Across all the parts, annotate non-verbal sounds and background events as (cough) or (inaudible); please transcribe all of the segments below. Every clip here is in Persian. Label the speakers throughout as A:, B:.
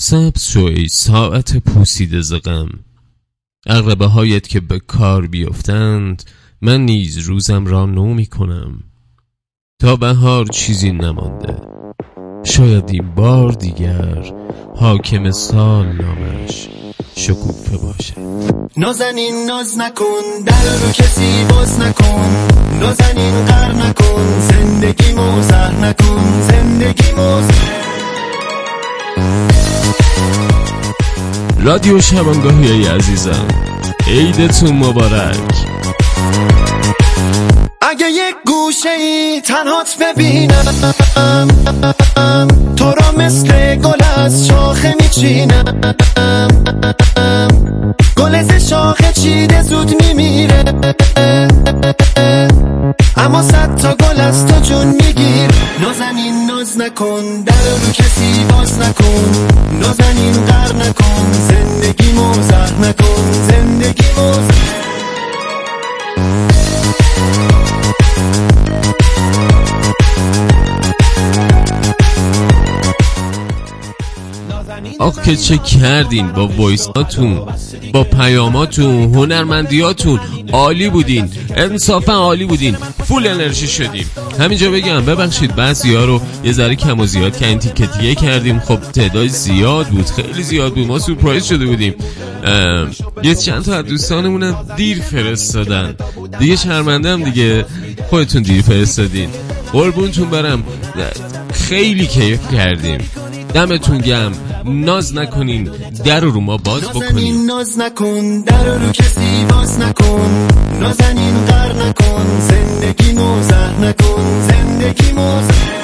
A: سبز شو ای ساعت پوسیده زغم اغربه هایت که به کار بیفتند من نیز روزم را نو می کنم. تا بهار چیزی نمانده. شاید این بار دیگر حاکم سال نامش شکوفه باشه
B: نازنین ناز نکن در رو کسی باز نکن. نازنین قر نکن.
A: رادیو شبانگاهی ای عزیزم عیدتون مبارک.
B: اگه یک گوشه ای تنهات ببینم تو را مثل گل از شاخه میچینم. گل ز شاخه چیده زود میمیره. اما صد تا گل از تو جون میگیر نازنین ناز نکن در رو کسی باز نکن.
A: که چه کردین با وایساتون با پیاماتون هنرمندیاتون؟ عالی بودین انصافا عالی بودین فول انرژی شدیم. همینجا بگم ببخشید بعضی ها رو یه ذره کم و زیاد کردیم تیکه کردیم. خب تعداد زیاد بود خیلی زیاد بود. ما سورپرایز شده بودیم. یه چند تا از دوستانمون دیر فرستادن. دیگه شرمنده هم دیگه خودتون دیر فرستادین. قربونتون برم. خیلی کیف کردیم. دمتون گم ناز نکنین در رو ما باز بکنین
B: ناز نکن در رو کسی باز نکن. نازنین قر نکن زندگی موزه نکن زندگی موزه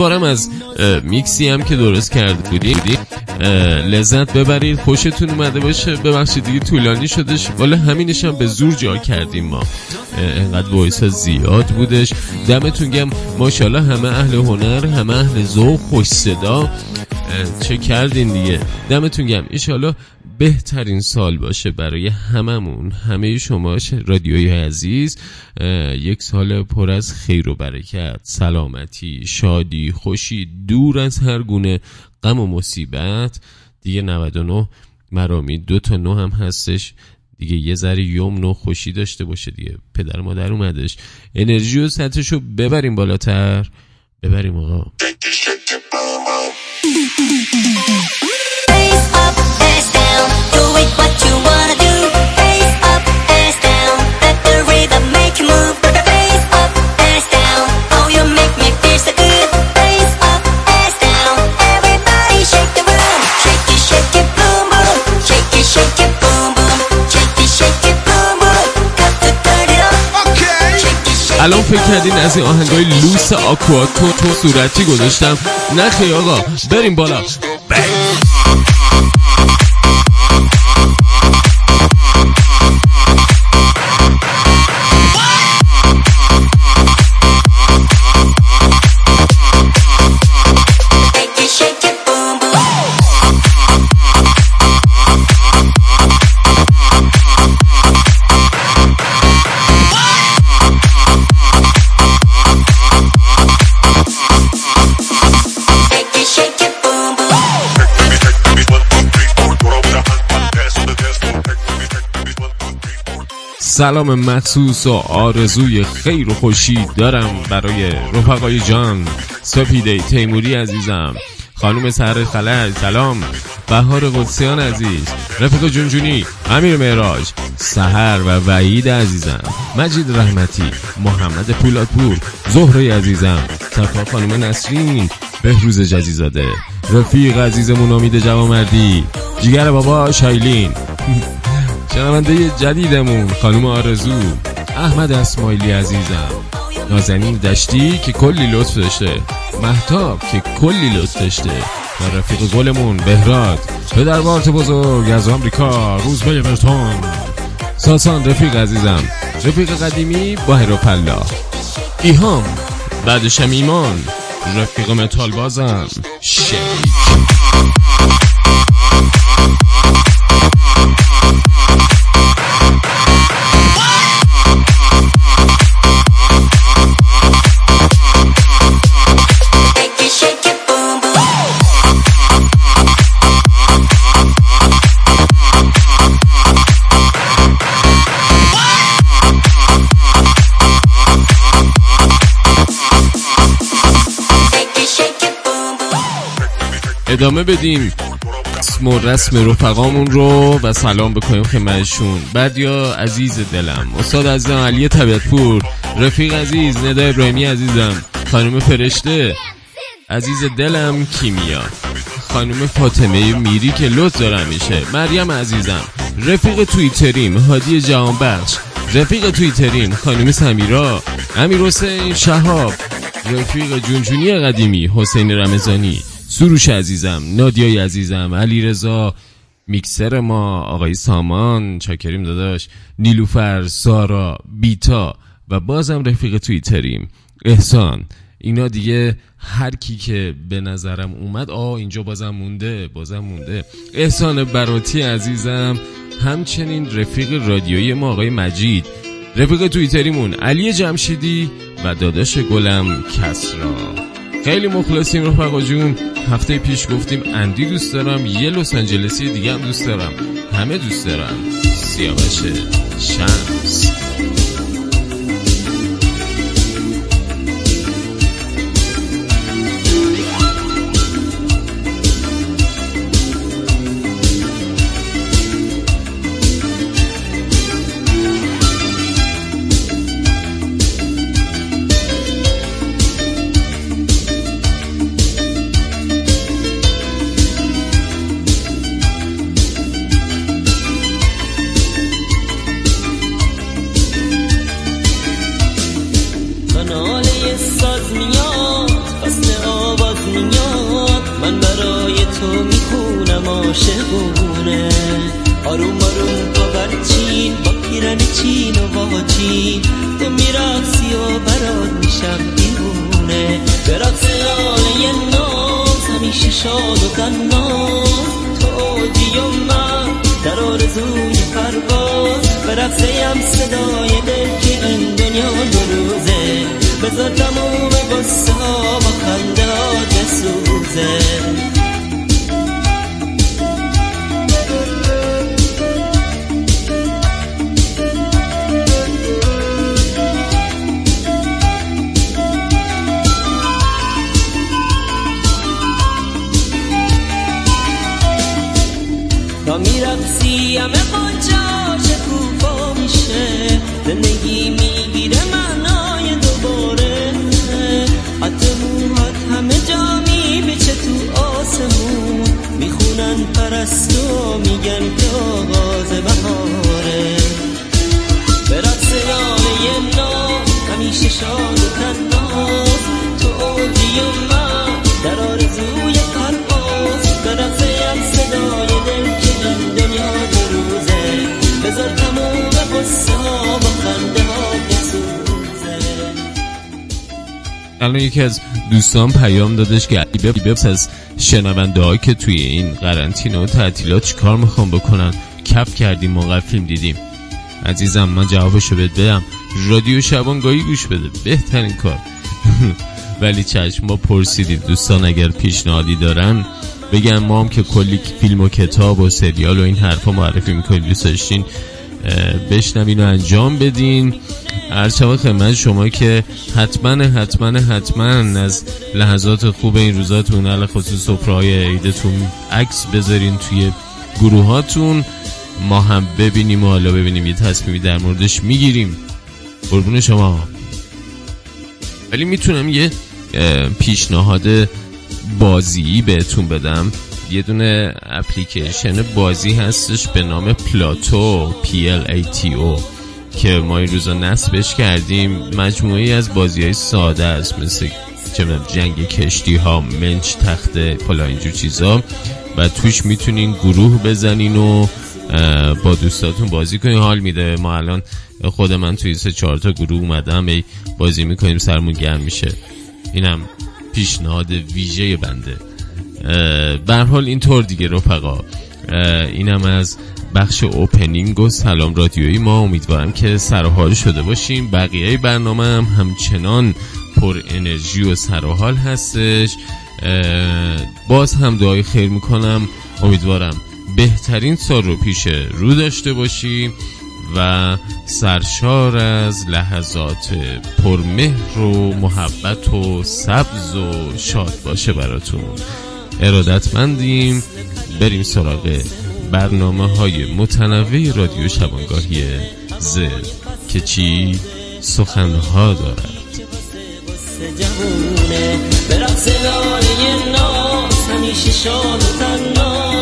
A: امیدوارم از میکسی هم که درست کرده بودیم لذت ببرید. خوشتون اومده باشه. ببخشید دیگه طولانی شدش. والا همینش هم به زور جا کردیم ما. انقدر وایس زیاد بودش. دمتون گم ماشاءالله همه اهل هنر همه اهل ذوق خوش صدا. چه کردین دیگه؟ دمتون گم ایشالا بهترین سال باشه برای هممون. همه شما رادیوی عزیز یک سال پر از خیر و برکت سلامتی شادی خوشی دور از هر گونه غم و مصیبت. دیگه 99 مرامی دو تا نو هم هستش. دیگه یه ذره یوم نو خوشی داشته باشه دیگه. پدر مادر اومدش. انرژی و سطحشو ببریم بالاتر. ببریم آقا. الان فکر کردین از این آهنگای لوس آکوا تو تو صورتی گذاشتم؟ نخی آقا بریم بالا. سلام مخصوص و آرزوی خیر و خوشی دارم برای رفقای جان سپیده تیموری عزیزم خانم سهر خلج سلام بهار قدسیان عزیز رفیق جونجونی امیر معراج سهر و وعید عزیزم مجید رحمتی محمد پولادپور زهره عزیزم صفا خانم نسرین بهروز جزیزاده رفیق عزیزمون امید جوامردی جیگر بابا شایلین. شنونده جدیدمون خانم آرزو احمد اسماعیلی عزیزم. نازنین دشتی که کلی لطف داشته. محتاب که کلی لطف داشته. و رفیق گلمون بهراد پدر بارت بزرگ از آمریکا روزبه برتون ساسان رفیق عزیزم رفیق قدیمی با پلا. ایهام بعدشم ایمان رفیق متال بازم. شیک ادامه بدیم. اسم و رسم رفقامون رو و سلام بکنیم خدمتشون. بعد یا عزیز دلم. استاد عزیزم علی طبیعتپور رفیق عزیز ندا ابراهیمی عزیزم. خانم فرشته. عزیز دلم کیمیا. خانم فاطمه میری که لطف دارم میشه. مریم عزیزم. رفیق تویتریم هادی جهانبخش. رفیق تویتریم خانم سمیرا. امیر حسین شهاب. رفیق جونجونی قدیمی حسین رمزانی سروش عزیزم نادیای عزیزم علی رضا میکسر ما آقای سامان چاکریم داداش نیلوفر سارا بیتا و بازم رفیق تویتریم احسان اینا دیگه هر کی که به نظرم اومد آه اینجا بازم مونده بازم مونده. احسان براتی عزیزم همچنین رفیق رادیویی ما آقای مجید. رفیق تویتریمون علی جمشیدی و داداش گلم کسرا. خیلی مخلصیم رفقا جون. هفته پیش گفتیم اندی دوست دارم یه لس آنجلسی دیگه هم دوست دارم. همه دوست دارم سیاوش شمس.
C: جونم عاشقونه. آروم آروم باور برچین با پیرن چین و واچین تو میراسی و برات میشم دیوونه به رقص یه ناز همیشه شاد و تناز تو آجی و من در آرزوی پرواز. به رقص صدای دل که این دنیا دو می‌رفتی همه کجا چه کوفا میشه. زندگی می‌گیره معنای دوباره. حتی موهات همه جا میبیچه تو آسمون. می‌خونن پرستو میگن که آغاز بهاره. به رقص یه نو همیشه شاد و تن
A: الان یکی از دوستان پیام دادش که ببس از شنونده ها که توی این قرنطینه و تعطیلات چیکار می‌خوام بکنن؟ کف کردیم موقع فیلم دیدیم. عزیزم من جوابشو بهت بدم. رادیو شبانگاهی گوش بده. بهترین کار. (laughs) ولی چشم ما پرسیدیم دوستان اگر پیشنهادی دارن بگن ما هم که کلی فیلم و کتاب و سریال و این حرفا معرفی می‌کنیم. دوست داشتین بشنوین و انجام بدین. هر خدمت شما که حتما حتما حتما از لحظات خوب این روزاتون علا خصوص سفرهای عیدتون عکس بذارین توی گروهاتون. ما هم ببینیم و حالا ببینیم یه تصمیمی در موردش می‌گیریم. قربون شما. ولی می‌تونم یه پیشنهاد بازی بهتون بدم. یه دونه اپلیکیشن بازی هستش به نام پلاتو P-L-A-T-O که ما این روزا نصبش کردیم مجموعی از بازی های ساده است مثل چه جنگ کشتی ها منچ تخته پلا اینجور چیزا. و توش می‌تونین گروه بزنین و با دوستاتون بازی کنین. حال میده. ما الان خود من توی سه چهار تا گروه اومدم ای بازی می‌کنیم سرمون گرم میشه. اینم پیشنهاد ویژه بنده. بر حال اینطور دیگه رفقا. اینم از بخش اوپنینگ و سلام رادیویی ما. امیدوارم که سرحال شده باشیم. بقیه برنامه هم همچنان پر انرژی و سرحال هستش. باز هم دعای خیر می‌کنم. امیدوارم بهترین سال رو پیش رو داشته باشیم و سرشار از لحظات پرمهر و محبت و سبز و شاد باشه براتون. ارادتمندیم. بریم سراغ برنامه های متنوع رادیو شبانگاهی زل که چی سخنها دارد.
C: به رقص همیشه شاد و تنها.